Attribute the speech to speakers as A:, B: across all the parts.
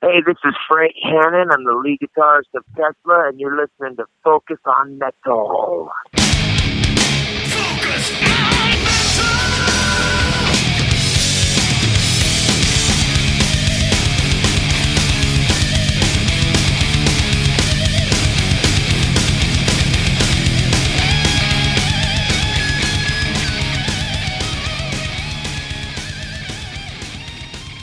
A: Hey, this is Frank Hannon. I'm the lead guitarist of Tesla, and you're listening to Focus on Metal.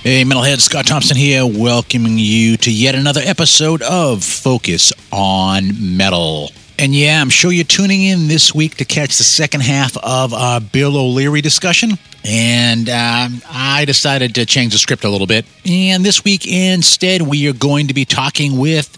B: Hey, Metalhead, Scott Thompson here, welcoming you to yet another episode of Focus on Metal. And yeah, I'm sure you're tuning in this week to catch the second half of our Bill O'Leary discussion. And um, I decided to change the script a little bit. And this week, instead, we are going to be talking with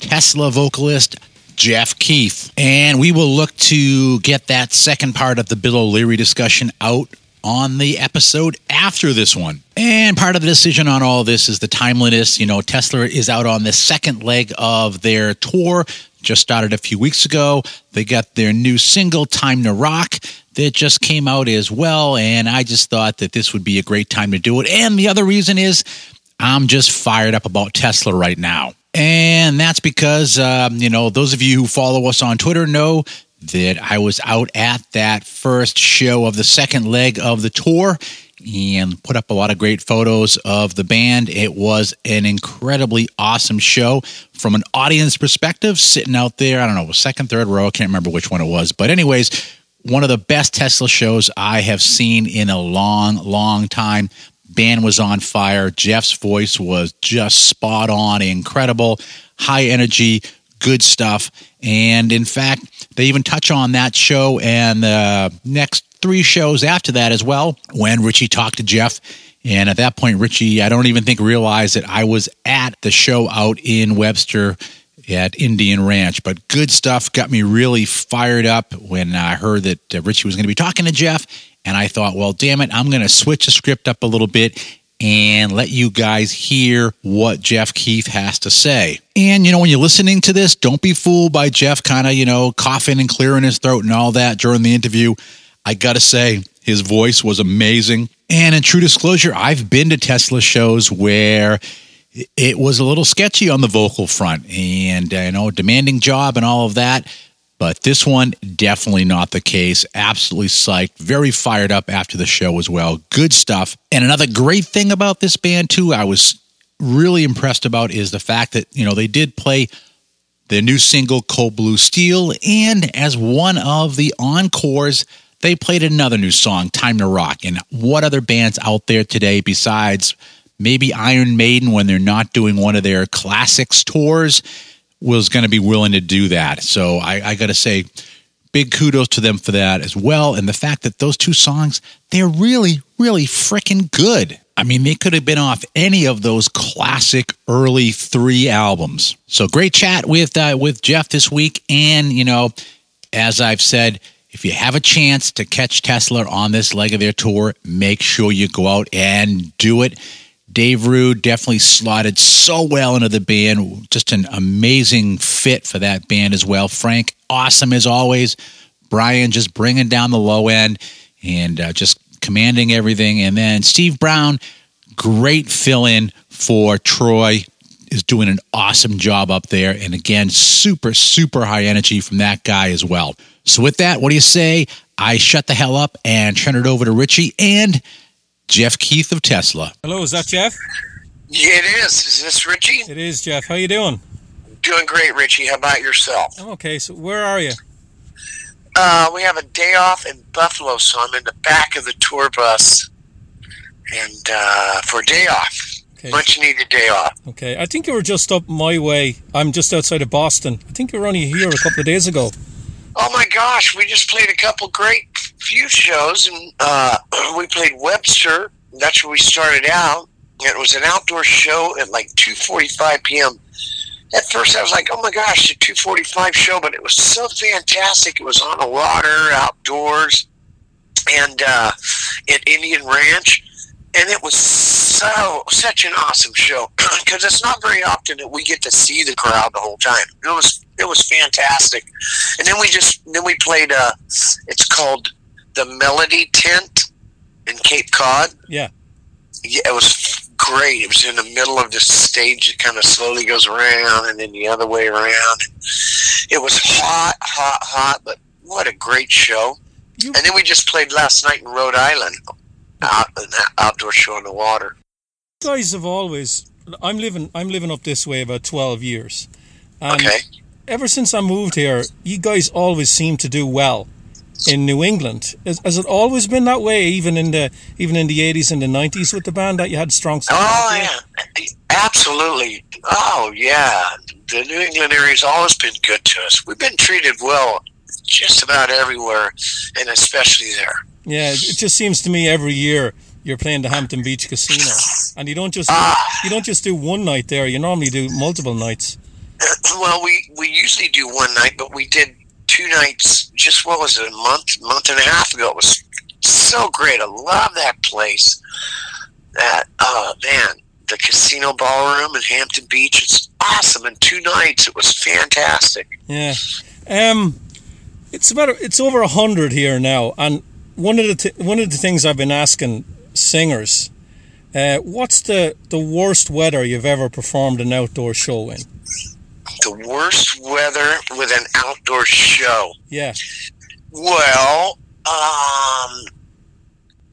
B: Tesla vocalist Jeff Keith. And we will look to get that second part of the Bill O'Leary discussion out on the episode after this one. And part of the decision on all this is the timeliness. You know, Tesla is out on the second leg of their tour, just started a few weeks ago. They got their new single, Time to Rock, that just came out as well. And I just thought that this would be a great time to do it. And the other reason is I'm just fired up about Tesla right now. And that's because, um, you know, those of you who follow us on Twitter know that I was out at that first show of the second leg of the tour and put up a lot of great photos of the band. It was an incredibly awesome show from an audience perspective, sitting out there. I don't know, second, third row. I can't remember which one it was. But, anyways, one of the best Tesla shows I have seen in a long, long time. Band was on fire. Jeff's voice was just spot on, incredible, high energy, good stuff. And in fact, they even touch on that show and the next three shows after that as well when Richie talked to Jeff. And at that point, Richie, I don't even think realized that I was at the show out in Webster at Indian Ranch. But good stuff got me really fired up when I heard that uh, Richie was going to be talking to Jeff. And I thought, well, damn it, I'm going to switch the script up a little bit and let you guys hear what Jeff Keith has to say. And, you know, when you're listening to this, don't be fooled by Jeff kind of, you know, coughing and clearing his throat and all that during the interview. I got to say, his voice was amazing. And in true disclosure, I've been to Tesla shows where it was a little sketchy on the vocal front and, uh, you know, demanding job and all of that. But this one, definitely not the case. Absolutely psyched. Very fired up after the show as well. Good stuff. And another great thing about this band, too, I was really impressed about is the fact that, you know, they did play their new single, Cold Blue Steel. And as one of the encores, they played another new song, Time to Rock. And what other bands out there today besides maybe Iron Maiden when they're not doing one of their classics tours? Was going to be willing to do that. So I, I got to say, big kudos to them for that as well. And the fact that those two songs, they're really, really freaking good. I mean, they could have been off any of those classic early three albums. So great chat with uh, with Jeff this week. And you know, as I've said, if you have a chance to catch Tesla on this leg of their tour, make sure you go out and do it. Dave Rude definitely slotted so well into the band. Just an amazing fit for that band as well. Frank, awesome as always. Brian just bringing down the low end and uh, just commanding everything. And then Steve Brown, great fill in for Troy, is doing an awesome job up there. And again, super, super high energy from that guy as well. So, with that, what do you say? I shut the hell up and turn it over to Richie and Jeff Keith of Tesla.
C: Hello, is that Jeff?
D: Yeah, it is. Is this Richie?
C: It is, Jeff. How you doing?
D: Doing great, Richie. How about yourself?
C: I'm okay. So where are you?
D: Uh, we have a day off in Buffalo, so I'm in the back of the tour bus, and uh, for a day off.
C: Okay.
D: Much needed day off.
C: Okay. I think you were just up my way. I'm just outside of Boston. I think you were only here a couple of days ago.
D: Oh my gosh, we just played a couple great few shows, and uh, we played Webster. That's where we started out. It was an outdoor show at like 2:45 p.m. At first, I was like, "Oh my gosh, a 2:45 show!" But it was so fantastic. It was on the water, outdoors, and uh, at Indian Ranch, and it was so such an awesome show because it's not very often that we get to see the crowd the whole time. It was it was fantastic, and then we just then we played. Uh, it's called the Melody Tent in Cape Cod.
C: Yeah.
D: Yeah, it was great. It was in the middle of this stage that kind of slowly goes around and then the other way around. It was hot, hot, hot, but what a great show.
C: You-
D: and then we just played last night in Rhode Island, out, an outdoor show on the water.
C: guys have always. I'm living. I'm living up this way about 12 years, and
D: Okay.
C: ever since I moved here, you guys always seem to do well in New England. Has, has it always been that way, even in the even in the 80s and the 90s with the band that you had strong?
D: Oh yeah, absolutely. Oh yeah, the New England area's always been good to us. We've been treated well just about everywhere, and especially there.
C: Yeah, it just seems to me every year you're playing the Hampton Beach Casino, and you don't just
D: Ah.
C: you don't just do one night there. You normally do multiple nights.
D: Well, we we usually do one night, but we did two nights. Just what was it, a month, month and a half ago? It was so great. I love that place. That oh man, the casino ballroom in Hampton Beach. It's awesome. In two nights, it was fantastic.
C: Yeah, um, it's about it's over a hundred here now, and one of the th- one of the things I've been asking singers, uh, what's the the worst weather you've ever performed an outdoor show in?
D: The worst weather with an outdoor show.
C: Yeah,
D: Well, um,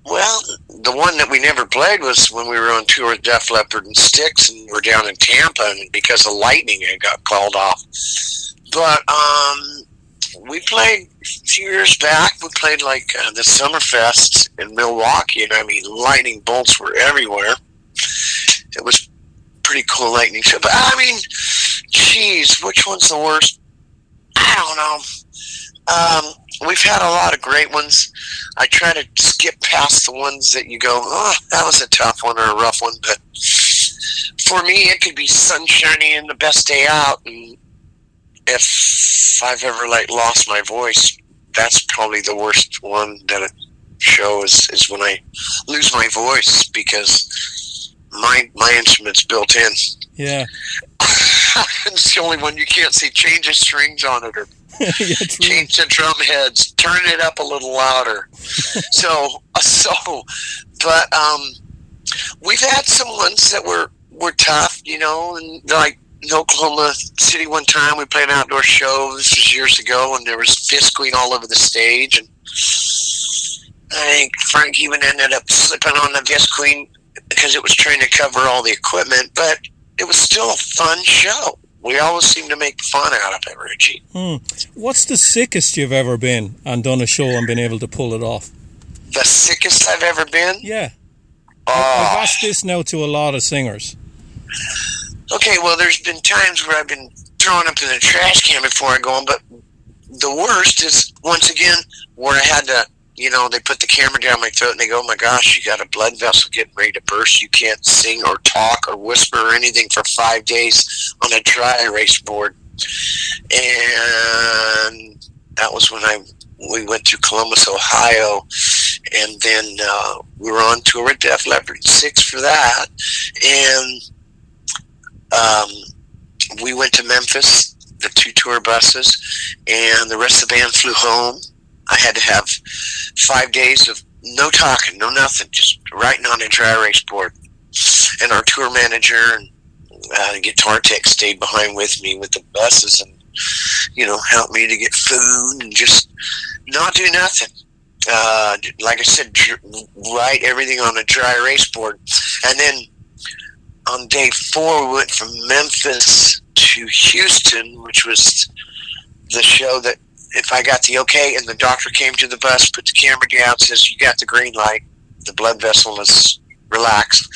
D: well, the one that we never played was when we were on tour with Def Leppard and Styx, and we're down in Tampa, and because of lightning, it got called off. But um, we played a few years back. We played like uh, the Summerfest in Milwaukee, and I mean, lightning bolts were everywhere. It was pretty cool lightning show. But I mean, geez, which one's the worst? I don't know. Um, we've had a lot of great ones. I try to skip past the ones that you go, oh, that was a tough one or a rough one. But for me, it could be sunshiny and the best day out. And if I've ever like lost my voice, that's probably the worst one that it shows is when I lose my voice because my my instrument's built in.
C: yeah,
D: it's the only one you can't see change the strings on it or
C: yeah,
D: change the drum heads, turn it up a little louder. so, so, but um, we've had some ones that were were tough, you know, and like in Oklahoma City one time we played an outdoor show. This was years ago, and there was Visqueen all over the stage, and I think Frank even ended up slipping on the Visqueen because it was trying to cover all the equipment, but it was still a fun show. We always seem to make fun out of it, Richie. Hmm.
C: What's the sickest you've ever been and done a show and been able to pull it off?
D: The sickest I've ever been?
C: Yeah,
D: Oh,
C: I've asked this now to a lot of singers.
D: okay. Well, there's been times where I've been thrown up in the trash can before I go on, but the worst is once again where I had to, you know, they put the camera down my throat and they go, "Oh my gosh, you got a blood vessel getting ready to burst. You can't sing or talk or whisper or anything for five days on a dry erase board." And that was when I we went to Columbus, Ohio, and then uh, we were on tour with Def Leppard Styx for that, and um, we went to Memphis, the two tour buses, and the rest of the band flew home. I had to have five days of no talking, no nothing, just writing on a dry erase board. And our tour manager and uh, guitar tech stayed behind with me with the buses and, you know, helped me to get food and just not do nothing. Uh, like I said, dr- write everything on a dry erase board. And then on day four, we went from Memphis to Houston, which was the show that if I got the okay and the doctor came to the bus, put the camera down, says, You got the green light, the blood vessel is relaxed.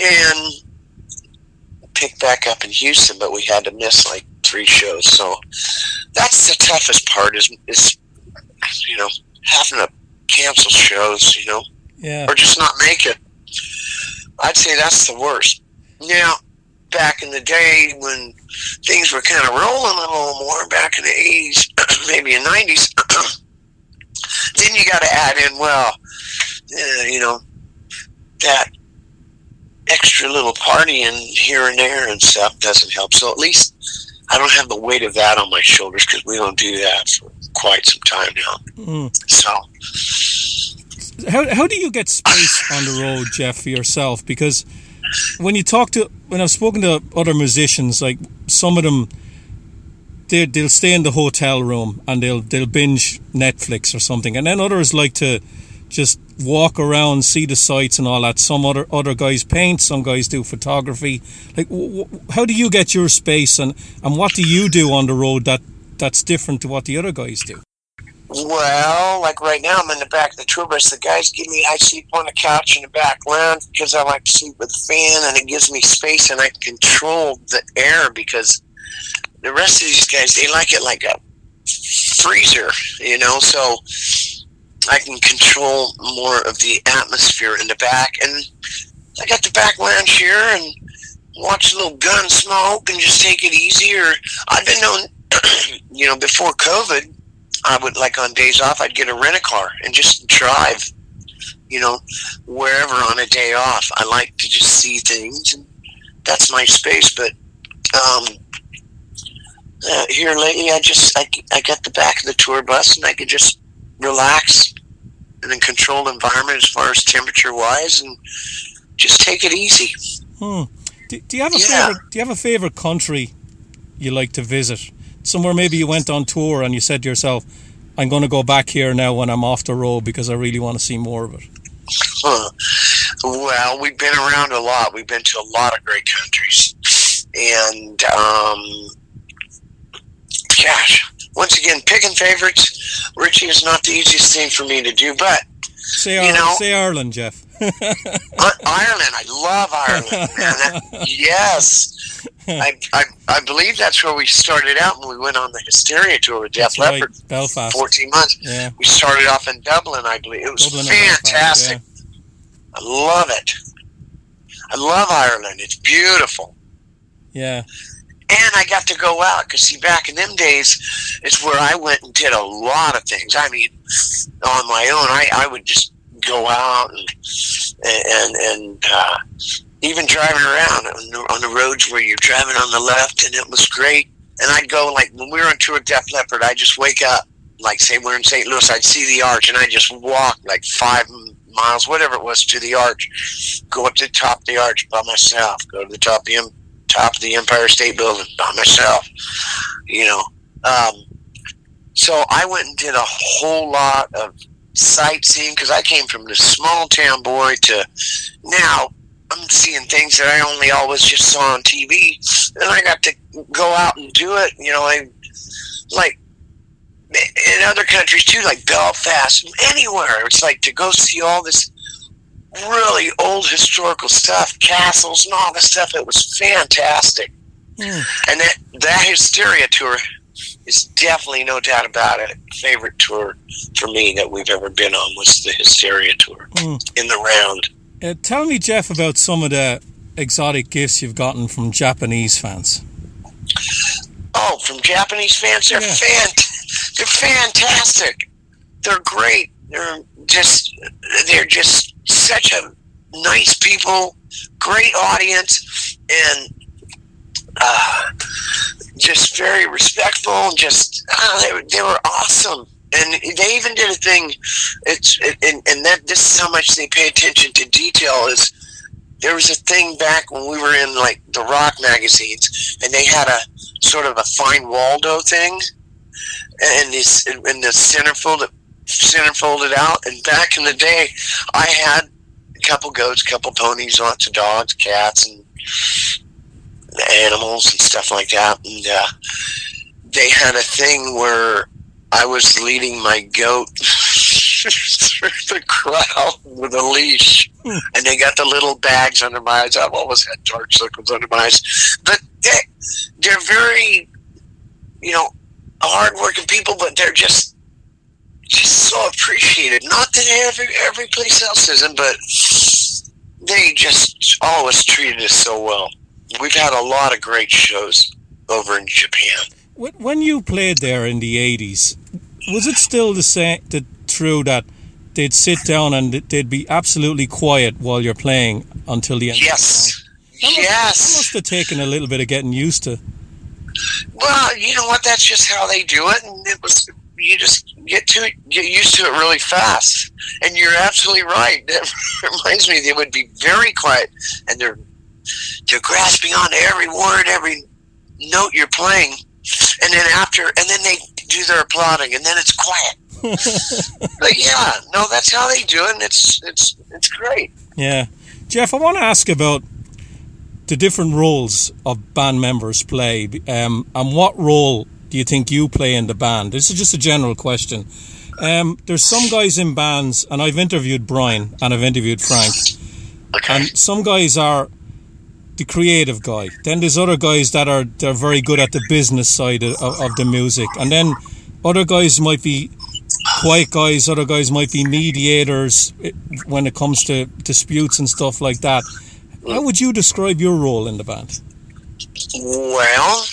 D: And picked back up in Houston, but we had to miss like three shows. So that's the toughest part is, is you know, having to cancel shows, you know,
C: Yeah,
D: or just not make it. I'd say that's the worst. Now, back in the day when things were kind of rolling a little more, back in the 80s, maybe in 90s, then you got to add in, well, uh, you know, that extra little partying here and there and stuff doesn't help. So at least I don't have the weight of that on my shoulders because we don't do that for quite some time now.
C: Mm.
D: So,
C: how how do you get space on the road, Jeff, for yourself? Because when you talk to when I've spoken to other musicians, like some of them, they they'll stay in the hotel room and they'll they'll binge Netflix or something, and then others like to just walk around, see the sights and all that. Some other other guys paint, some guys do photography. Like, w- w- how do you get your space, and and what do you do on the road that that's different to what the other guys do?
D: Well, like right now, I'm in the back of the tour bus. The guys give me, I sleep on the couch in the back lounge because I like to sleep with the fan and it gives me space and I control the air because the rest of these guys, they like it like a freezer, you know, so I can control more of the atmosphere in the back. And I got the back lounge here and watch a little Gunsmoke and just take it easy. Or I've been known, you know, before COVID, I would like on days off, I'd get a rent a car and just drive, you know, wherever on a day off. I like to just see things, and that's my space. But um, uh, here lately, I just I, I got the back of the tour bus, and I could just relax in a controlled environment as far as temperature wise, and just take it easy.
C: Hmm. Do, do you have a
D: Yeah.
C: favorite? Do you have a favorite country you like to visit? Somewhere maybe you went on tour and you said to yourself, "I'm going to go back here now when I'm off the road because I really want to see more of it."
D: Huh. Well, we've been around a lot. We've been to a lot of great countries, and um, gosh, once again, picking favorites, Richie is not the easiest thing for me to do. But
C: Say,
D: You
C: Ireland,
D: know-
C: say Ireland, Jeff.
D: Ireland, I love Ireland. That- yes. I, I I believe that's where we started out when we went on the Hysteria tour with Def
C: right,
D: Leppard.
C: Belfast.
D: 14 months.
C: Yeah,
D: We started off in Dublin, I believe. It was
C: Dublin Belfast,
D: fantastic. I love it. I love Ireland. It's beautiful.
C: Yeah,
D: And I got to go out because, see, back in them days, is where I went and did a lot of things. I mean, on my own, I, I would just go out and and and uh, even driving around on the, on the roads where you're driving on the left, and it was great. And I'd go like when we were on tour with Def Leppard, I'd just wake up, like say we're in St. Louis, I'd see the arch, and I'd just walk like five miles, whatever it was, to the arch. Go up to the top of the arch by myself. Go to the top of the top of the Empire State Building by myself. You know, um, so I went and did a whole lot of sightseeing because I came from this small town boy to now I'm seeing things that I only always just saw on TV, and I got to go out and do it. You know, I like in other countries too, like Belfast, anywhere. It's like to go see all this really old historical stuff, castles and all this stuff. It was fantastic,
C: Hmm.
D: and that that Hysteria tour is definitely no doubt about it. Favorite tour for me that we've ever been on was the Hysteria tour
C: Hmm.
D: in the round.
C: Uh, tell me, Jeff, about some of the exotic gifts you've gotten from Japanese fans.
D: Oh, from Japanese fans, they're
C: Yeah.
D: fant- they're fantastic. They're great. They're just they're just such a nice people, great audience, and uh, just very respectful. And just uh, they, were- they were awesome. And they even did a thing. It's it, and, and that this is how much they pay attention to detail. Is there was a thing back when we were in like the rock magazines, and they had a sort of a fine Waldo thing, and this in the centerfold centerfolded out. And back in the day, I had a couple goats, couple ponies, lots of dogs, cats, and animals and stuff like that. And uh, they had a thing where I was leading my goat through the crowd with a leash, and they got the little bags under my eyes. I've always had dark circles under my eyes, but they, they're very, you know, hardworking people, but they're just just so appreciated. Not that every every place else isn't, but they just always treated us so well. We've had a lot of great shows over in Japan.
C: When when you played there in the 80s, was it still the same, the, true that they'd sit down and they'd be absolutely quiet while you're playing until the end?
D: Yes,
C: That must, That
D: yes.
C: must have taken a little bit of getting used to.
D: Well, you know what? That's just how they do it, and it was. You just get to it, get used to it really fast, and you're absolutely right. That reminds me, they would be very quiet, and they're they're grasping onto every word, every note you're playing, and then after, and then they do their applauding, and then it's quiet. but yeah, no, that's how they do it. And it's it's it's great.
C: Yeah, Jeff, I want to ask about the different roles of band members play, um, and what role do you think you play in the band? This is just a general question. Um, there's some guys in bands, and I've interviewed Brian and I've interviewed Frank,
D: Okay.
C: and some guys are the creative guy. Then there's other guys that are they're very good at the business side of, of the music, and then other guys might be quiet guys. Other guys might be mediators eh, when it comes to disputes and stuff like that. How would you describe your role in the band?
D: Well,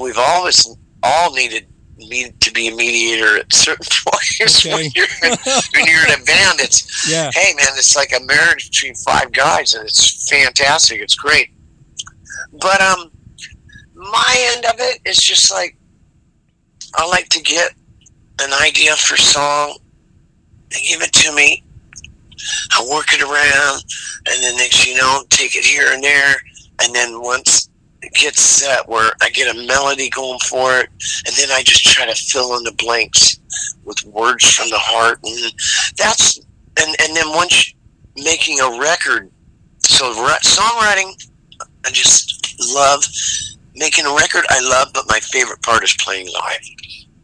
D: we've always all needed needed to be a mediator at certain points
C: Okay.
D: when, you're in, when you're in a band. It's
C: Yeah,
D: hey man, it's like a marriage between five guys, and it's fantastic. It's great. But um, my end of it is just like I like to get an idea for a song. They give it to me. I work it around, and then next you know, take it here and there, and then once it gets set where I get a melody going for it, and then I just try to fill in the blanks with words from the heart, and that's and and then once making a record, so songwriting, I just love making a record. I love, but my favorite part is playing live.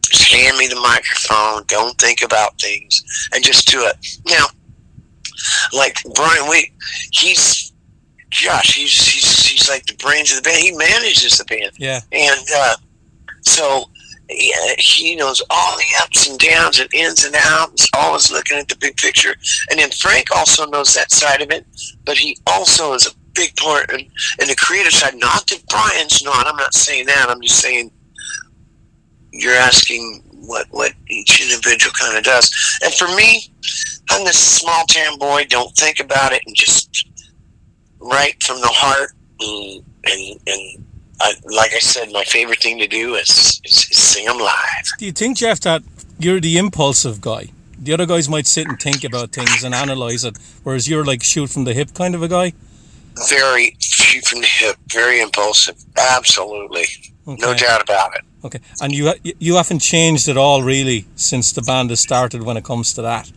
D: Just hand me the microphone. Don't think about things, and just do it. Now, like Brian, we he's Josh. He's he's he's like the brains of the band. He manages the band
C: yeah,
D: and uh, so yeah, he knows all the ups and downs and ins and outs, always looking at the big picture. And then Frank also knows that side of it, but he also is a big part in, in the creative side. Not that Brian's not. I'm not saying that. I'm just saying you're asking what what each individual kind of does. And for me, I'm this small town boy. Don't think about it and just write from the heart and and, and I, like I said, my favorite thing to do is, is, is sing them live.
C: Do you think, Jeff, that you're the impulsive guy? The other guys might sit and think about things and analyze it, whereas you're like shoot from the hip kind of a guy.
D: Very shoot from the hip, very impulsive. Absolutely, no doubt about it.
C: Okay, and you you haven't changed at all really since the band has started when it comes to that.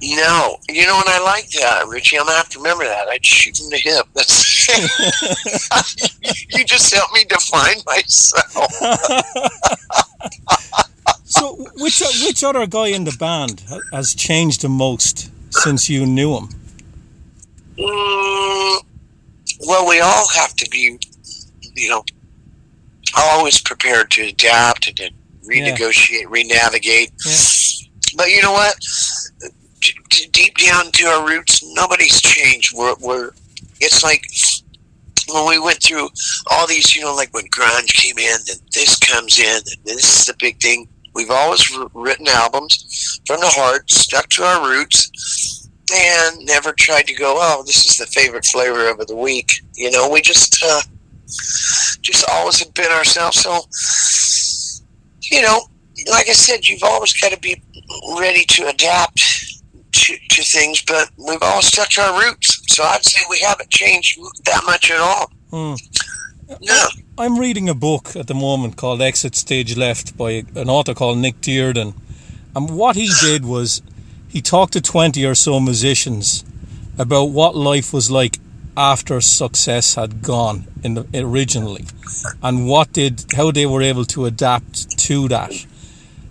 D: No, you know, and I like that, Richie. I'm gonna have to remember that. I shoot from the hip. That's you just helped me define myself.
C: So, which which other guy in the band has changed the most since you knew him?
D: Mm, well, we all have to be, you know, always prepared to adapt and to renegotiate, renavigate. But you know what? Deep down to our roots, nobody's changed. We're, we're it's like when we went through all these, you know, like when grunge came in, then this comes in, and this is the big thing. We've always wr- written albums from the heart, stuck to our roots, and never tried to go, oh, this is the favorite flavor of the week. You know, we just, uh, just always have been ourselves. So, you know, like I said, you've always got to be ready to adapt to, to things, but we've all stuck to our roots. So I'd say we haven't changed that much at all.
C: Hmm.
D: No.
C: I'm reading a book at the moment called Exit Stage Left by an author called Nick Duerden. And what he did was he talked to 20 or so musicians about what life was like after success had gone in the, originally and what did how they were able to adapt to that.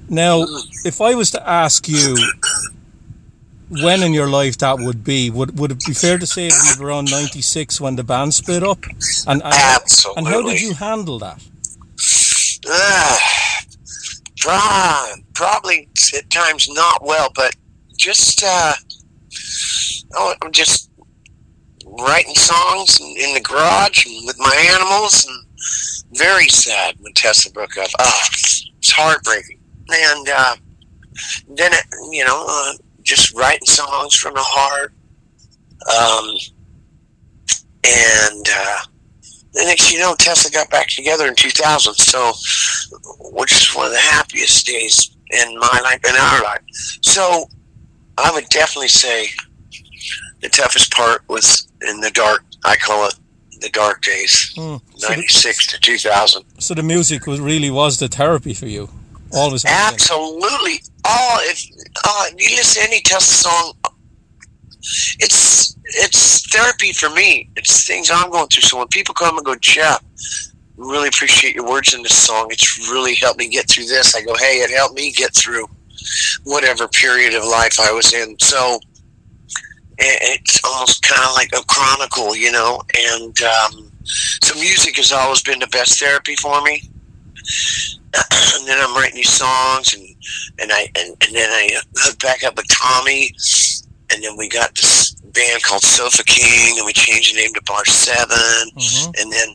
C: Now, if I was to ask you when in your life that would be, would would it be fair to say it would be around 96 when the band split up? And, and
D: Absolutely.
C: and how did you handle that?
D: Uh, probably at times not well, but just uh, oh, I'm just writing songs in, the garage and with my animals, and very sad when Tesla broke up. Ah, it's heartbreaking. And uh, then it, you know, uh, just writing songs from the heart. Um, and uh, the next you know, Tesla got back together in 2000. So, which is one of the happiest days in my life, in our life. So, I would definitely say the toughest part was in the dark I call it the dark days,
C: Mm. So, the,
D: '96 to 2000.
C: so the music was really was the therapy for you. Has been.
D: Absolutely. Oh, if oh, you listen to any Tesla song, it's it's therapy for me. It's things I'm going through. So when people come and go, Jeff, really appreciate your words in this song. It's really helped me get through this. I go, hey, it helped me get through whatever period of life I was in. So it's almost kind of like a chronicle, you know. And um, so music has always been the best therapy for me. And then I'm writing these songs, and and I and, and then I hooked back up with Tommy, and then we got this band called Sofa King, and we changed the name to Bar 7
C: Mhm.
D: and then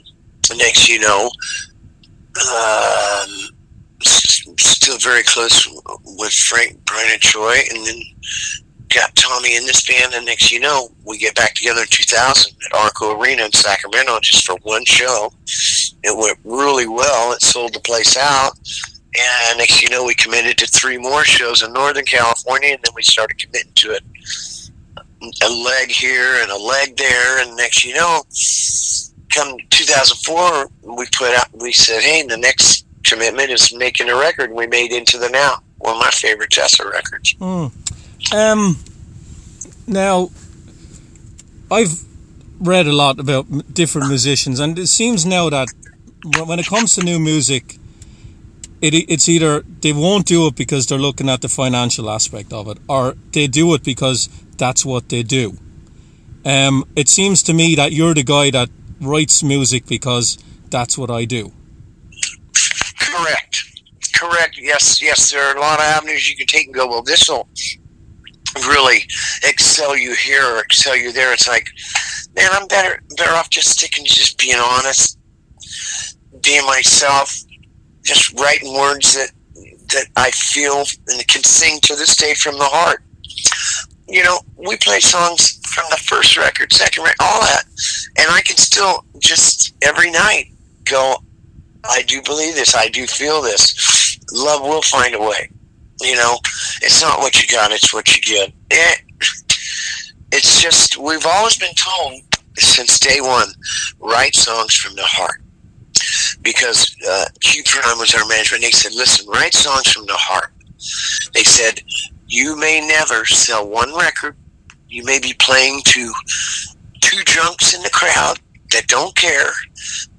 D: the next, you know, um, still very close with Frank, Brian, and Troy, and then got Tommy in this band, and next, you know, we get back together in 2000 at Arco Arena in Sacramento just for one show. It went really well. It sold the place out. And next, you know, we committed to three more shows in Northern California, and then we started committing to it. A leg here and a leg there, and next, you know, come 2004, we put out. We said, "Hey, the next commitment is making a record." We made Into the Now, one of my favorite Tesla records. Hmm.
C: Um, now, I've read a lot about different musicians, and it seems now that when it comes to new music, it, it's either they won't do it because they're looking at the financial aspect of it, or they do it because that's what they do. Um, it seems to me that you're the guy that writes music because that's what I do.
D: Correct. Correct. Yes, yes. There are a lot of avenues you can take and go. Well, this will really excel you here or excel you there. It's like, man, I'm better better off just sticking to just being honest, being myself, just writing words that that I feel and can sing to this day from the heart. You know, we play songs from the first record, second record, all that, and I can still just every night go, I do believe this. I do feel this. Love will find a way. You know, it's not what you got; it's what you get. Eh, it's just we've always been told since day one: write songs from the heart. Because uh, Q Prime was our management. They said, "Listen, write songs from the heart." They said, "You may never sell one record. You may be playing to two drunks in the crowd that don't care."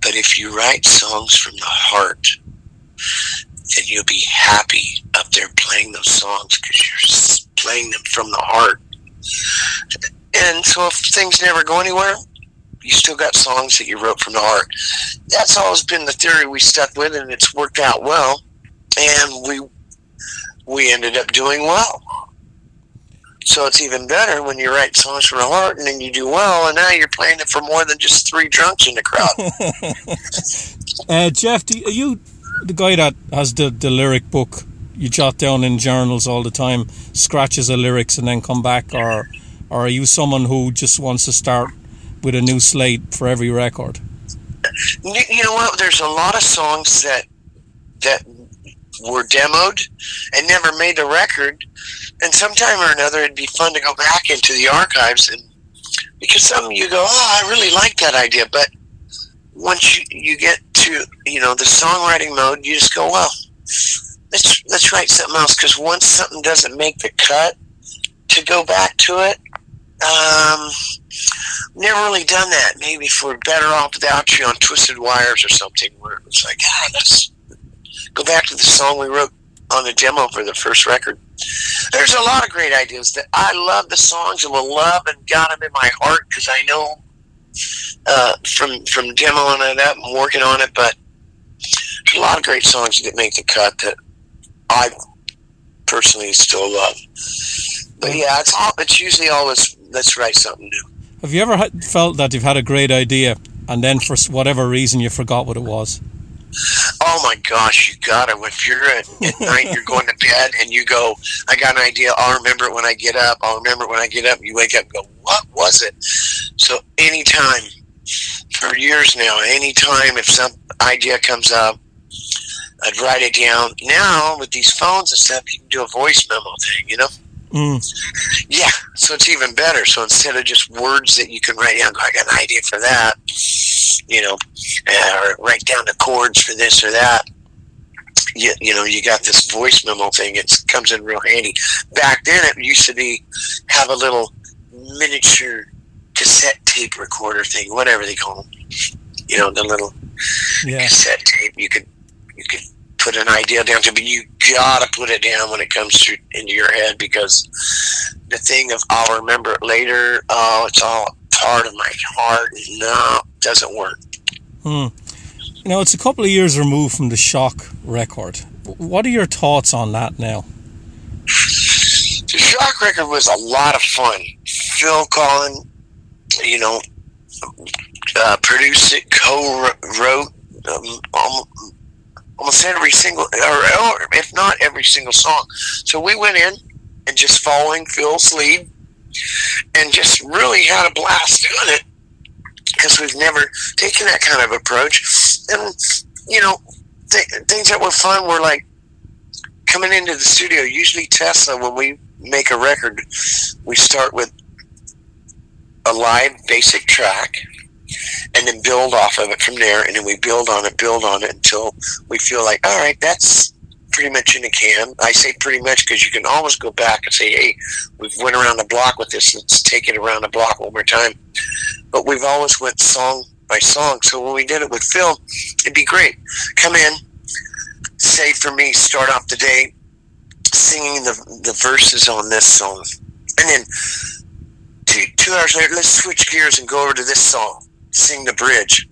D: But if you write songs from the heart, then you'll be happy up there playing those songs because you're playing them from the heart. And so if things never go anywhere, you still got songs that you wrote from the heart. That's always been the theory we stuck with, and it's worked out well. And we we ended up doing well. So it's even better when you write songs from the heart and then you do well, and now you're playing it for more than just three drunks in the crowd.
C: Uh, Jeff, do, you the guy that has the, the lyric book you jot down in journals all the time, scratches the lyrics and then come back, or or are you someone who just wants to start with a new slate for every record?
D: You know what? There's a lot of songs that that were demoed and never made the record, and sometime or another, it'd be fun to go back into the archives and because some you go, oh, I really like that idea, but once you, you get to you know the songwriting mode, you just go, well, let's let's write something else because once something doesn't make the cut, to go back to it. Um, never really done that. Maybe we're better off without you on Twisted Wires or something, where it was like, ah, let's go back to the song we wrote on the demo for the first record. There's a lot of great ideas that I love the songs and will love and got them in my heart because I know uh, from from demoing it up and working on it. But a lot of great songs that make the cut that I personally still love. But yeah, it's all, it's usually always let's write something new.
C: Have you ever felt that you've had a great idea and then for whatever reason you forgot what it was?
D: Oh my gosh, you got it. If you're at, at night, you're going to bed, and you go, "I got an idea. I'll remember it when I get up. I'll remember it when I get up." You wake up and go, "What was it?" So anytime, for years now, anytime if some idea comes up, I'd write it down. Now with these phones and stuff, you can do a voice memo thing. You know,
C: Mm.
D: Yeah, so it's even better. So instead of just words that you can write down, I got an idea for that, you know, uh, or write down the chords for this or that. You, you know, you got this voice memo thing. It comes in real handy. Back then, it used to be have a little miniature cassette tape recorder thing, whatever they call them. You know, the little
C: Yeah.
D: cassette tape. You could you could put an idea down to, but you gotta put it down when it comes to into your head because the thing of I'll remember it later. Oh, it's all part of my heart. No, doesn't work.
C: Hmm. Now it's a couple of years removed from the Shock record. What are your thoughts on that now?
D: The Shock record was a lot of fun. Phil Collen, you know, uh, produced it, co-wrote um, almost, every single, or, or if not every single song. So we went in and just following Phil's lead, and just really had a blast doing it because we've never taken that kind of approach. And you know, th- things that were fun were like coming into the studio. Usually, Tesla, when we make a record, we start with a live basic track and then build off of it from there and then we build on it build on it until we feel like all right that's pretty much in the can. I say pretty much because you can always go back and say hey we've went around the block with this. Let's take it around the block one more time. But we've always went song by song. So when we did it with phil it'd be great. Come in say for me start off the day singing the, the verses on this song. And then two, two hours later let's switch gears and go over to this song sing the bridge.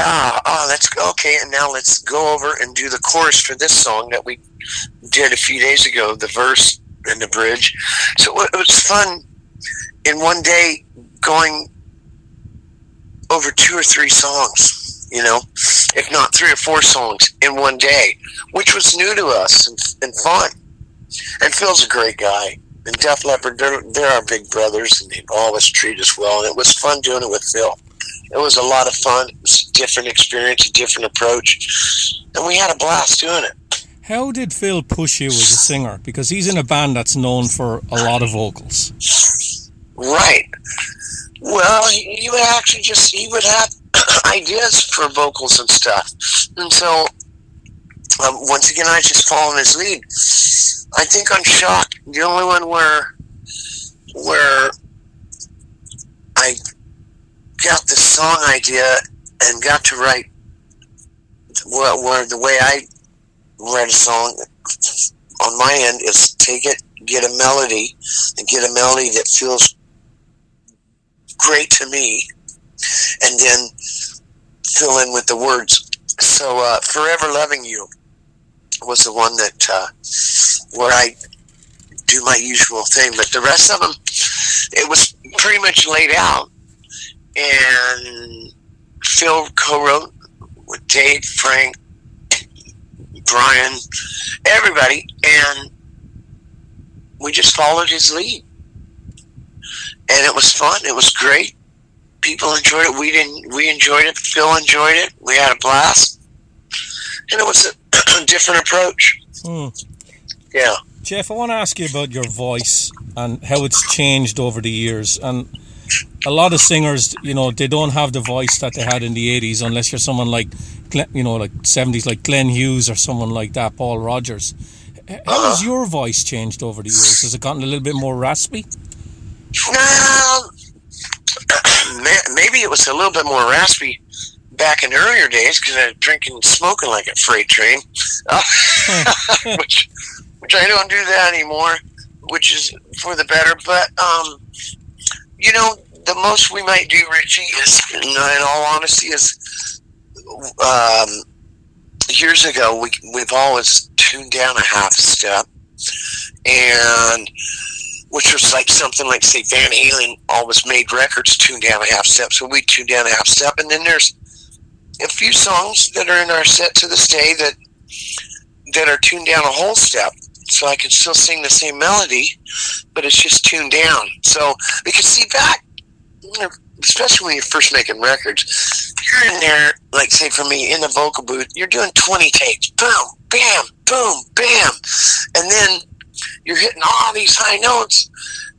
D: Ah, ah let's go. Okay and now let's go over and do the chorus for this song that we did a few days ago the verse and the bridge. So it was fun in one day going over two or three songs you know if not three or four songs in one day which was new to us and, and fun and phil's a great guy and Def Leppard, they're, they're our big brothers, and they always treat us well. And it was fun doing it with Phil. It was a lot of fun. It was a different experience, a different approach, and we had a blast doing it.
C: How did Phil push you as a singer? Because he's in a band that's known for a lot of vocals.
D: Right. Well, he, would actually just he would have ideas for vocals and stuff, and so um, once again, I just following his lead. I think on Shock, the only one where where I got the song idea and got to write where, where the way I write a song on my end is take it, get a melody, and get a melody that feels great to me, and then fill in with the words. So, uh, "Forever Loving You" was the one that uh, where I do my usual thing, but the rest of them, it was pretty much laid out, and Phil co-wrote with Dave, Frank, Brian, everybody, and we just followed his lead, and it was fun. It was great. People enjoyed it. We didn't. We enjoyed it. Phil enjoyed it. We had a blast, and it was a different approach.
C: Hmm.
D: Yeah.
C: Jeff, I want to ask you about your voice and how it's changed over the years. And a lot of singers, you know, they don't have the voice that they had in the 80s unless you're someone like, you know, like 70s, like Glenn Hughes or someone like that, Paul Rodgers. How has your voice changed over the years? Has it gotten a little bit more raspy?
D: Well, maybe it was a little bit more raspy back in earlier days because I was drinking and smoking like a freight train, uh, which which I don't do that anymore, which is for the better. But um, you know, the most we might do, Richie, is in all honesty, is um, years ago we we've always tuned down a half step, and which was like something like say Van Halen always made records tuned down a half step, so we tuned down a half step, and then there's a few songs that are in our set to this day that that are tuned down a whole step, so I can still sing the same melody, but it's just tuned down. So because see back, especially when you're first making records, you're in there, like say for me in the vocal booth, you're doing 20 takes, boom, bam, boom, bam, and then you're hitting all these high notes,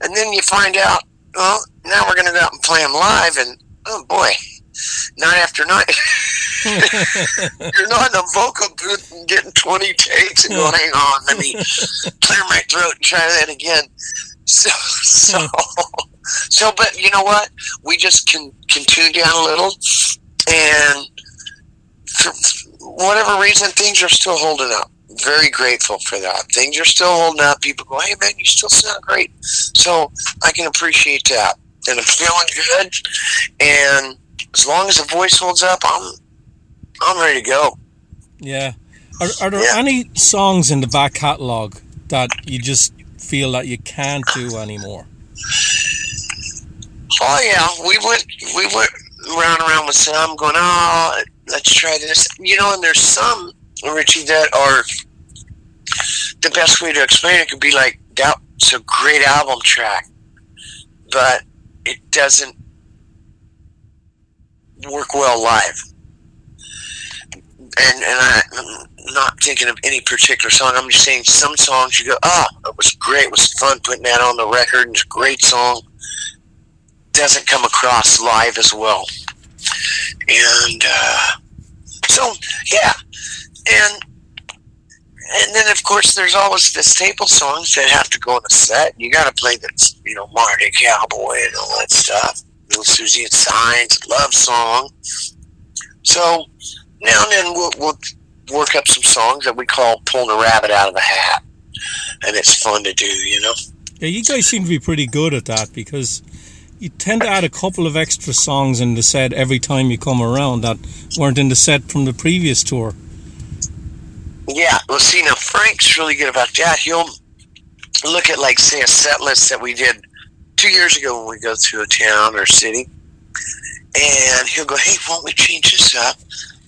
D: and then you find out, well, now we're going to go out and play them live, and oh boy, night after night, you're not in a vocal booth and getting 20 takes and going, hang on, let me clear my throat and try that again. So, so, so, but you know what? We just can, can tune down a little, and for whatever reason, things are still holding up. Very grateful for that. Things are still holding up. People go, hey man, you still sound great. So I can appreciate that. And I'm feeling good. And as long as the voice holds up, I'm I'm ready to go.
C: Yeah. Are, are there
D: Yeah.
C: any songs in the back catalogue that you just feel that you can't do anymore?
D: Oh yeah, we went we went round and around with some, going, oh, let's try this. You know, and there's some Richie that are the best way to explain it could be like that. It's a great album track, but it doesn't work well live. And and I, I'm not thinking of any particular song. I'm just saying some songs you go, oh, it was great. It was fun putting that on the record. It's a great song doesn't come across live as well. And uh, so, yeah, and and then of course there's always the staple songs that have to go in a set. You got to play the you know Marty Cowboy and all that stuff. Little Suzi and Signs, love song. So now and then we'll, we'll work up some songs that we call pulling a rabbit out of the hat, and it's fun to do, you know.
C: Yeah, you guys seem to be pretty good at that because you tend to add a couple of extra songs in the set every time you come around that weren't in the set from the previous tour.
D: Yeah, well, see, now Frank's really good about that. He'll look at, like, say, a set list that we did two years ago when we go through a town or city, and he'll go, "Hey, why don't we change this up?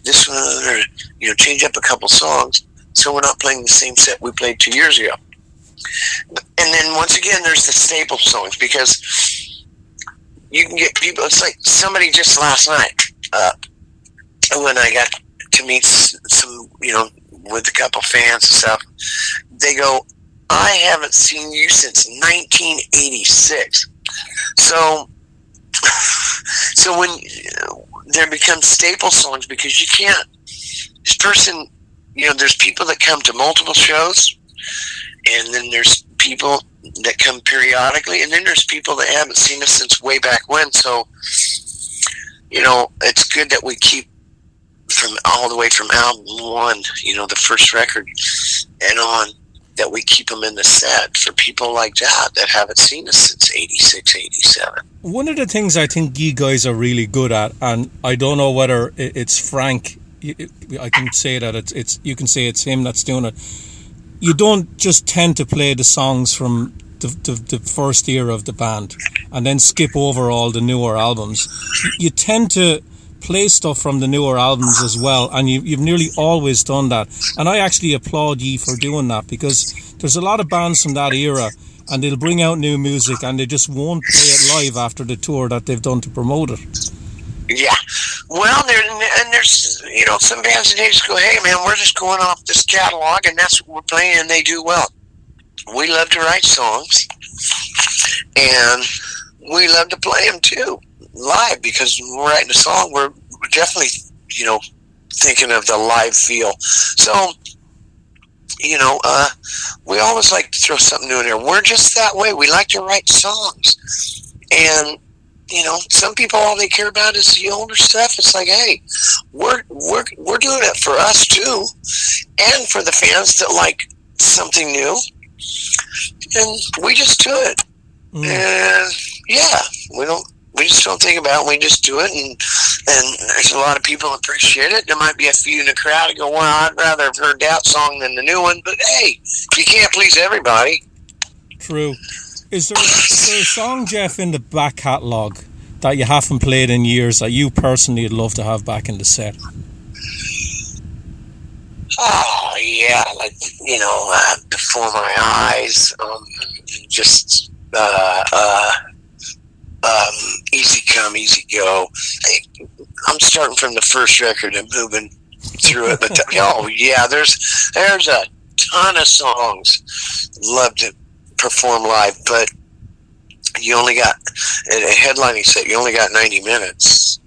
D: This one, or you know, change up a couple songs, so we're not playing the same set we played two years ago." And then once again, there's the staple songs because you can get people. It's like somebody just last night uh, when I got to meet some, you know, with a couple fans and stuff. They go, "I haven't seen you since 1986." So, so when there become staple songs because you can't. This person, you know, there's people that come to multiple shows, and then there's people that come periodically, and then there's people that haven't seen us since way back when. So, you know, it's good that we keep from all the way from album one, you know, the first record, and on, that we keep them in the set for people like that that haven't seen us since 86, 87.
C: One of the things I think you guys are really good at, and I don't know whether it's Frank. I can say that it's it's you can say it's him that's doing it. You don't just tend to play the songs from the, the, the first year of the band and then skip over all the newer albums. You- You tend to play stuff from the newer albums as well, and you, you've nearly always done that. And I actually applaud ye for doing that because there's a lot of bands from that era, and they'll bring out new music and they just won't play it live after the tour that they've done to promote it.
D: Yeah. Well, there and there's you know some bands that they just go, hey man, we're just going off this catalog, and that's what we're playing, and they do well. We love to write songs, and we love to play them too live because when we're writing a song, we're we're definitely you know thinking of the live feel. So you know, uh, we always like to throw something new in there. We're just that way. We like to write songs, and you know, some people all they care about is the older stuff. It's like, hey, we're we're we're doing it for us too, and for the fans that like something new, and we just do it.
C: Mm.
D: And yeah, we don't. We just don't think about it. We just do it, and and there's a lot of people appreciate it. There might be a few in the crowd that go, "Well, I'd rather have heard that song than the new one." But hey, you can't please everybody.
C: True. Is there, is there a song, Jeff, in the back catalogue that you haven't played in years that you personally would love to have back in the set?
D: Oh yeah, like you know, uh, before my eyes, um, just uh, uh, um, easy come, easy go. I, I'm starting from the first record and moving through it, but the, oh yeah, there's there's a ton of songs. Love to perform live, but you only got a headlining set. You only got ninety minutes,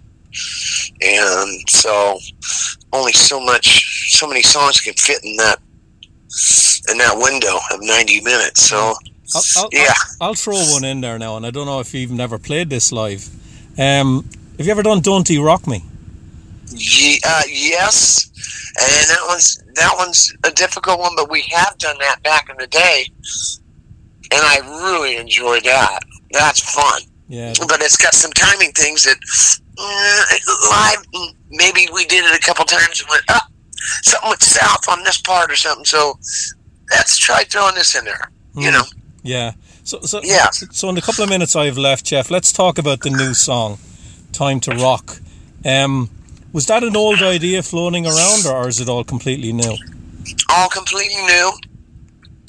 D: and so only so much, so many songs can fit in that in that window of ninety minutes. So.
C: I'll, I'll,
D: Yeah.
C: I'll, I'll throw one in there now, and I don't know if you've never played this live. Um, have you ever done Don't De Rock Me?
D: Ye- uh, yes, and that one's that one's a difficult one, but we have done that back in the day, and I really enjoyed that. That's fun,
C: Yeah,
D: but it's got some timing things that uh, live. mm, Maybe we did it a couple times and went, ah, something went south on this part or something. So let's try throwing this in there. You
C: Hmm.
D: know,
C: yeah. So, so,
D: Yeah.
C: So, in the couple of minutes I have left, Jeff, let's talk about the new song, "Time to Rock." Um, was that an old idea floating around, or is it all completely new?
D: all completely new.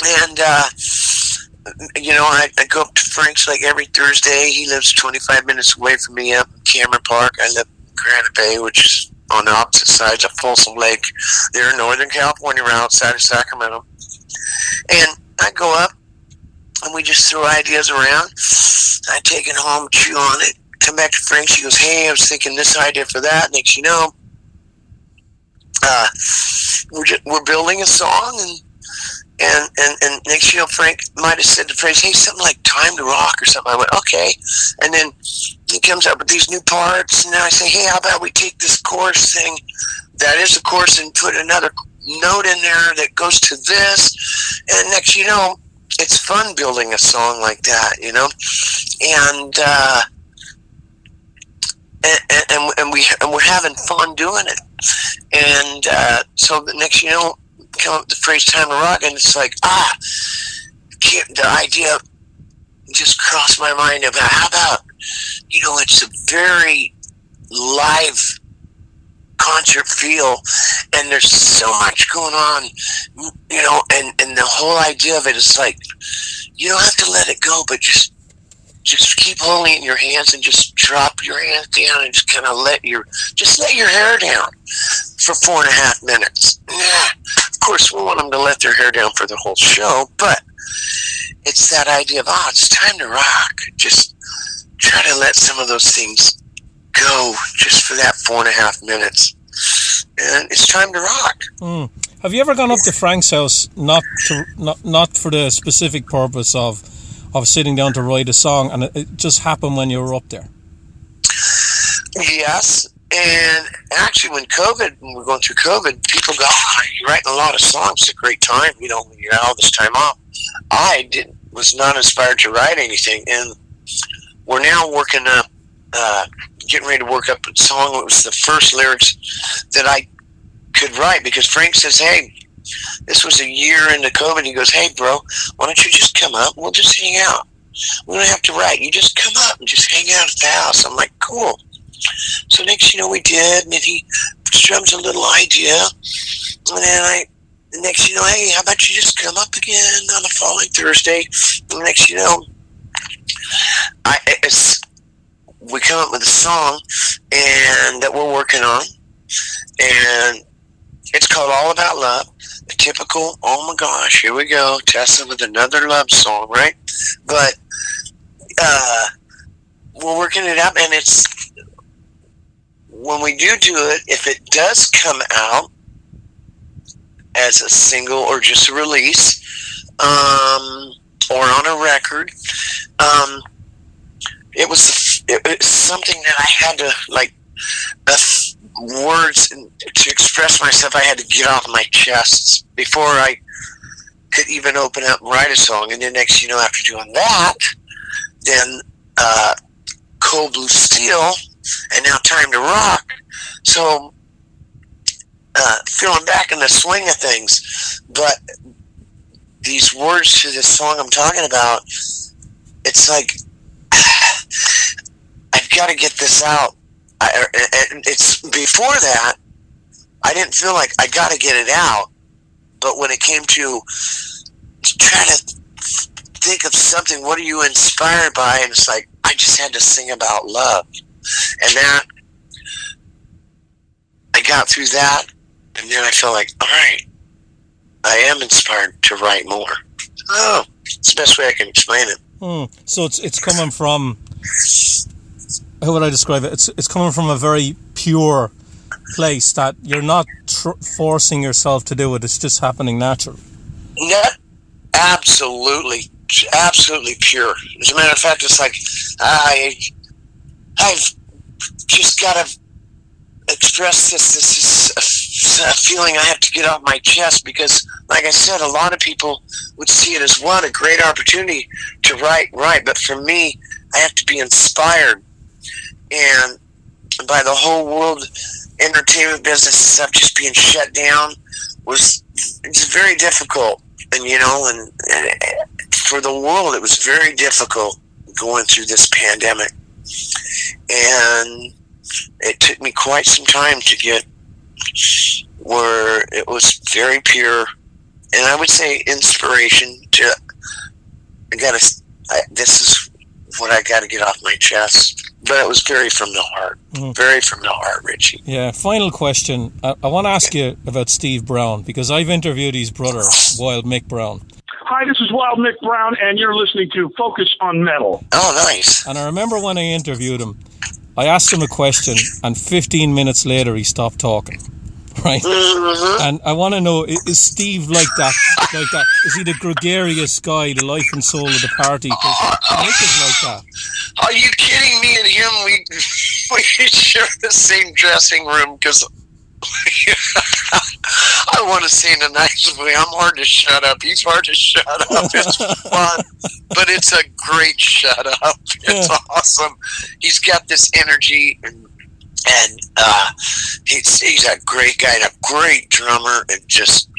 D: And, uh, you know, I, I go up to Frank's like every Thursday. He lives 25 minutes away from me up in Cameron Park. I live in Granite Bay, which is on the opposite sides of Folsom Lake. There in Northern California, right outside of Sacramento. And I go up and we just throw ideas around. I take it home, chew on it, come back to Frank. She goes, Hey, I was thinking this idea for that. Next, you know, uh, we're just, we're building a song and and and and next you know Frank might have said the phrase hey something like time to rock or something I went okay and then he comes up with these new parts and then I say hey how about we take this chorus thing that is the chorus and put another note in there that goes to this and next you know it's fun building a song like that you know? And uh and, and, and we and we're having fun doing it. And uh, so the next you know come up the phrase time to rock and it's like ah the idea just crossed my mind about how about you know it's a very live concert feel and there's so much going on you know and and the whole idea of it is like you don't have to let it go but just just keep holding it in your hands and just drop your hands down and just kind of let your just let your hair down for four and a half minutes. Yeah, of course, we want them to let their hair down for the whole show, but it's that idea of oh, it's time to rock. Just try to let some of those things go just for that four and a half minutes, and it's time to rock.
C: Hmm. Have you ever gone up to Frank's house not to not not for the specific purpose of of sitting down to write a song, and it, it just happened when you were up there?
D: Yes, and actually, when COVID, when we're going through COVID, people go, oh, "You're writing a lot of songs. It's a great time, you know, when you got all this time off." I did was not inspired to write anything, and we're now working up, uh, getting ready to work up a song. It was the first lyrics that I could write because Frank says, "Hey." This was a year into COVID. He goes, "Hey, bro, why don't you just come up? We'll just hang out. We don't have to write. You just come up and just hang out at the house." I'm like, "Cool." So next, you know, we did, and then he strums a little idea, and then I, the next, you know, hey, how about you just come up again on the following Thursday? Next, you know, I it's we come up with a song, and that we're working on, and it's called All About Love. A typical, oh my gosh, here we go, Tesla with another love song, right? But uh, we're working it up, and it's when we do do it, if it does come out as a single or just a release, um, or on a record, um, it was it, it's something that I had to like uh, words to express myself. I had to get off my chest before I could even open up and write a song. And then next, you know, after doing that, then uh, Cold Blue Steel, and now Time to Rock. So, uh, feeling back in the swing of things, but these words to this song I'm talking about, it's like got to get this out. I, er, er, er, it's before that, I didn't feel like I got to get it out, but when it came to trying to think of something, what are you inspired by? And it's like I just had to sing about love, and that I got through that, and then I felt like, all right, I am inspired to write more. Oh, It's the best way I can explain it.
C: Hmm. So it's it's coming from how would I describe it? It's it's coming from a very pure place that you're not tr- forcing yourself to do it. It's just happening naturally.
D: Not absolutely, absolutely pure. As a matter of fact, it's like I, I've just got to express this. This is a, a feeling I have to get off my chest because, like I said, a lot of people would see it as one a great opportunity to write, write. But for me, I have to be inspired, and by the whole world entertainment business stuff just being shut down was it's very difficult and you know and, and, for the world it was very difficult going through this pandemic. And it took me quite some time to get where it was very pure and i would say inspiration to i gotta I, this is what i gotta get off my chest but it was very from the heart. Mm. Very from the heart, Richie.
C: Yeah. Final question. I, I want to ask you about Steve Brown because I've interviewed his brother, Wild Mick Brown.
E: Hi, this is Wild Mick Brown, and you're listening to Focus on Metal.
D: Oh, nice.
C: And I remember when I interviewed him, I asked him a question, and 15 minutes later, he stopped talking. right? Mm-hmm. And I want to know: is Steve like that? Like that? Is he the gregarious guy, the life and soul of the party? Because is like that.
D: Are you kidding me and him? We we share the same dressing room because. I want to see in a nice way. I'm hard to shut up. He's hard to shut up. It's fun, but it's a great shut up. It's awesome. He's got this energy and and uh, he's he's a great guy and a great drummer, and just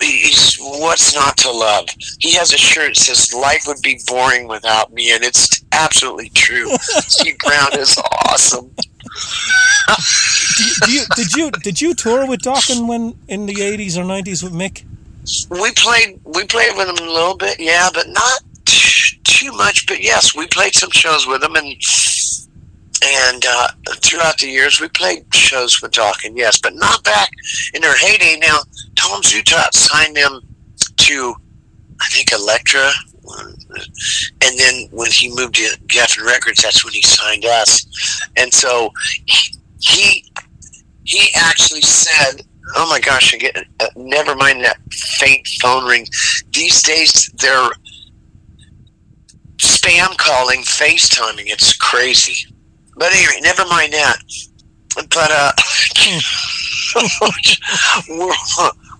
D: he's what's not to love. He has a shirt that says "Life would be boring without me," and it's absolutely true. Steve Brown is awesome.
C: do, you, do you, did you did you tour with Dokken when in the eighties or nineties with Mick?
D: We played we played with him a little bit, yeah, but not too much. But yes, we played some shows with him, and and uh, throughout the years, we played shows with Dokken, yes, but not back in their heyday. Now, Tom Zutaut signed them to, I think, Elektra. And then when he moved to Geffen Records, that's when he signed us. And so he, he, he actually said, Oh my gosh, I get, uh, never mind that faint phone ring. These days, they're spam calling, FaceTiming. It's crazy. But anyway, never mind that. But uh,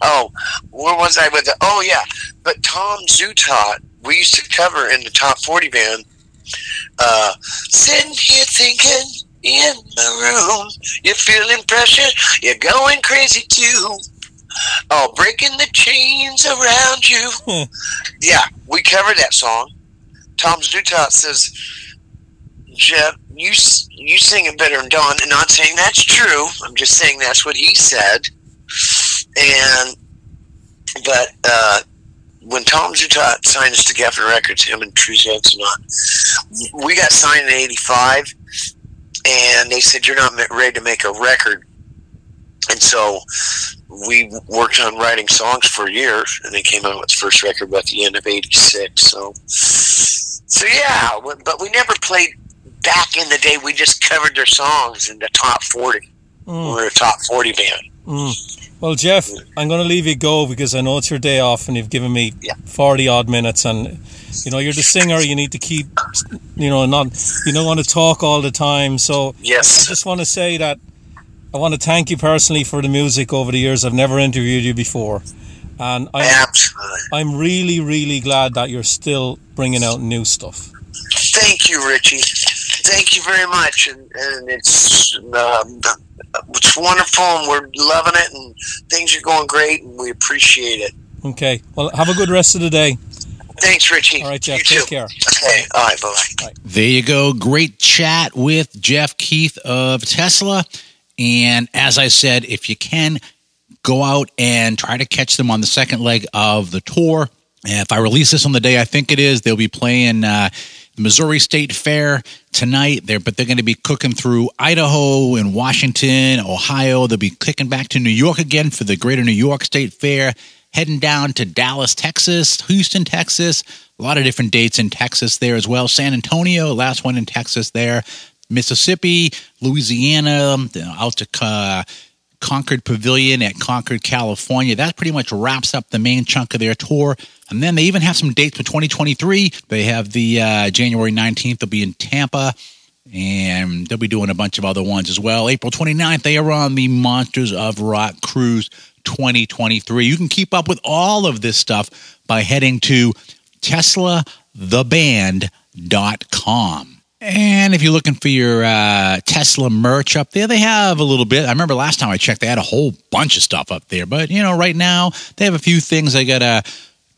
D: oh, where was I with it? Oh yeah, but Tom Zutaut, we used to cover in the top forty band. Uh, sitting here thinking in the room, you're feeling pressure, you're going crazy too. Oh, breaking the chains around you. Hmm. yeah, we covered that song. Tom Zutaut says, Jeff, you you sing it better than Don. And not saying that's true. I'm just saying that's what he said. And but uh, when Tom Zutaut signed us to Geffen Records, him and True on, we got signed in '85, and they said you're not ready to make a record. And so we worked on writing songs for a year, and they came out with first record by the end of '86. So, so yeah, but we never played back in the day, we just covered their songs in the top 40. Mm. We were a top 40 band.
C: Mm. Well, Jeff, I'm going to leave you go because I know it's your day off and you've given me yeah. 40 odd minutes. And, you know, you're the singer. You need to keep, you know, not, you don't want to talk all the time. So
D: yes.
C: I just want to say that I want to thank you personally for the music over the years. I've never interviewed you before. And I'm, I'm really, really glad that you're still bringing out new stuff.
D: Thank you, Richie thank you very much, and, and it's um, it's wonderful, and we're loving it, and things are going great, and we appreciate it.
C: Okay, well, have a good rest of the day.
D: Thanks, Richie.
C: All right, Jeff. You take too. care.
D: Okay. All right. Bye.
B: There you go. Great chat with Jeff Keith of Tesla. And as I said, if you can, go out and try to catch them on the second leg of the tour. And if I release this on the day I think it is, they'll be playing. Uh, Missouri State Fair tonight. There, but they're going to be cooking through Idaho and Washington, Ohio. They'll be kicking back to New York again for the Greater New York State Fair. heading down to Dallas, Texas, Houston, Texas. A lot of different dates in Texas there as well. San Antonio, last one in Texas there. Mississippi, Louisiana, out to uh, Concord Pavilion at Concord, California. That pretty much wraps up the main chunk of their tour. And then they even have some dates for 2023. They have the uh, January 19th, they'll be in Tampa. And they'll be doing a bunch of other ones as well. April 29th, they are on the Monsters of Rock Cruise 2023. You can keep up with all of this stuff by heading to TeslaTheBand.com. And if you're looking for your uh, Tesla merch up there, they have a little bit. I remember last time I checked, they had a whole bunch of stuff up there. But, you know, right now, they have a few things. They got a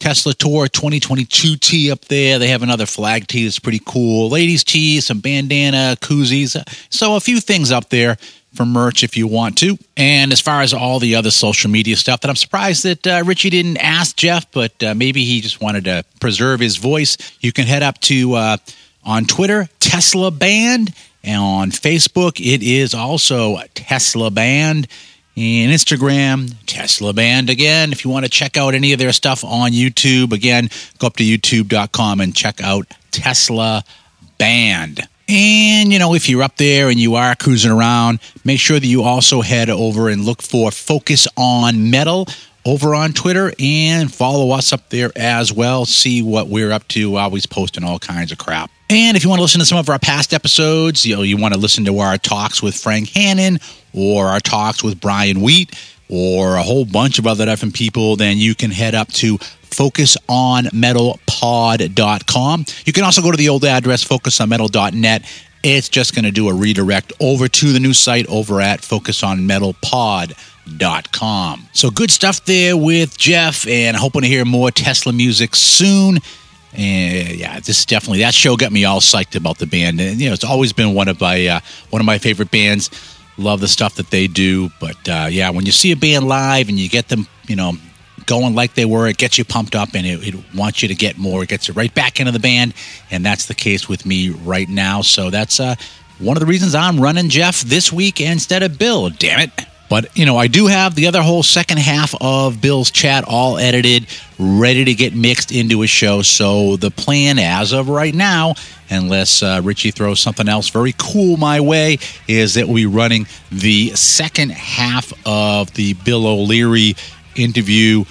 B: Tesla Tour 2022 tee up there. They have another flag tee that's pretty cool. Ladies' tee, some bandana, koozies. So a few things up there for merch if you want to. And as far as all the other social media stuff, that I'm surprised that uh, Richie didn't ask Jeff, but uh, maybe he just wanted to preserve his voice. You can head up to uh, on Twitter, Tesla Band, and on Facebook, it is also Tesla Band. And Instagram, Tesla Band again. If you want to check out any of their stuff on YouTube, again, go up to youtube.com and check out Tesla Band. And, you know, if you're up there and you are cruising around, make sure that you also head over and look for Focus on Metal over on Twitter and follow us up there as well. See what we're up to. Always posting all kinds of crap. And if you want to listen to some of our past episodes, you know, you want to listen to our talks with Frank Hannon or our talks with Brian Wheat or a whole bunch of other different people, then you can head up to focusonmetalpod.com. You can also go to the old address, focusonmetal.net. It's just going to do a redirect over to the new site over at focusonmetalpod.com. So good stuff there with Jeff, and hoping to hear more Tesla music soon. And yeah, this definitely that show got me all psyched about the band. And you know, it's always been one of my uh, one of my favorite bands. Love the stuff that they do, but uh, yeah, when you see a band live and you get them, you know, going like they were, it gets you pumped up and it, it wants you to get more. It gets you right back into the band, and that's the case with me right now. So that's uh, one of the reasons I'm running Jeff this week instead of Bill. Damn it. But, you know, I do have the other whole second half of Bill's chat all edited, ready to get mixed into a show. So the plan as of right now, unless uh, Richie throws something else very cool my way, is that we'll be running the second half of the Bill O'Leary interview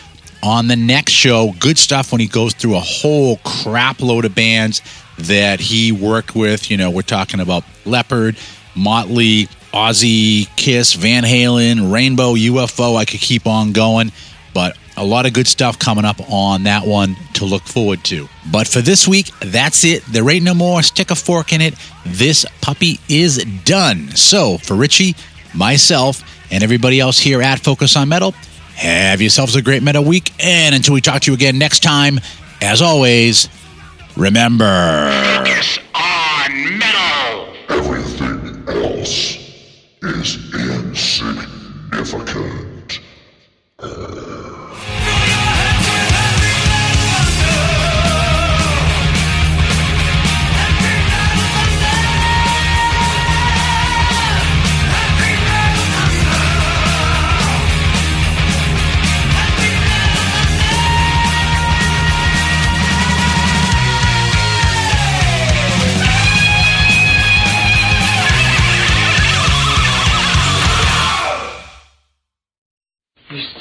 B: on the next show. Good stuff when he goes through a whole crap load of bands that he worked with. You know, we're talking about Leppard, Motley, Ozzy, Kiss, Van Halen, Rainbow, UFO. I could keep on going, but a lot of good stuff coming up on that one to look forward to. But for this week, that's it. There ain't no more. Stick a fork in it. This puppy is done. So for Richie, myself, and everybody else here at Focus on Metal, have yourselves a great metal week. And until we talk to you again next time, as always, remember.
F: Focus on metal. Everything else is insignificant.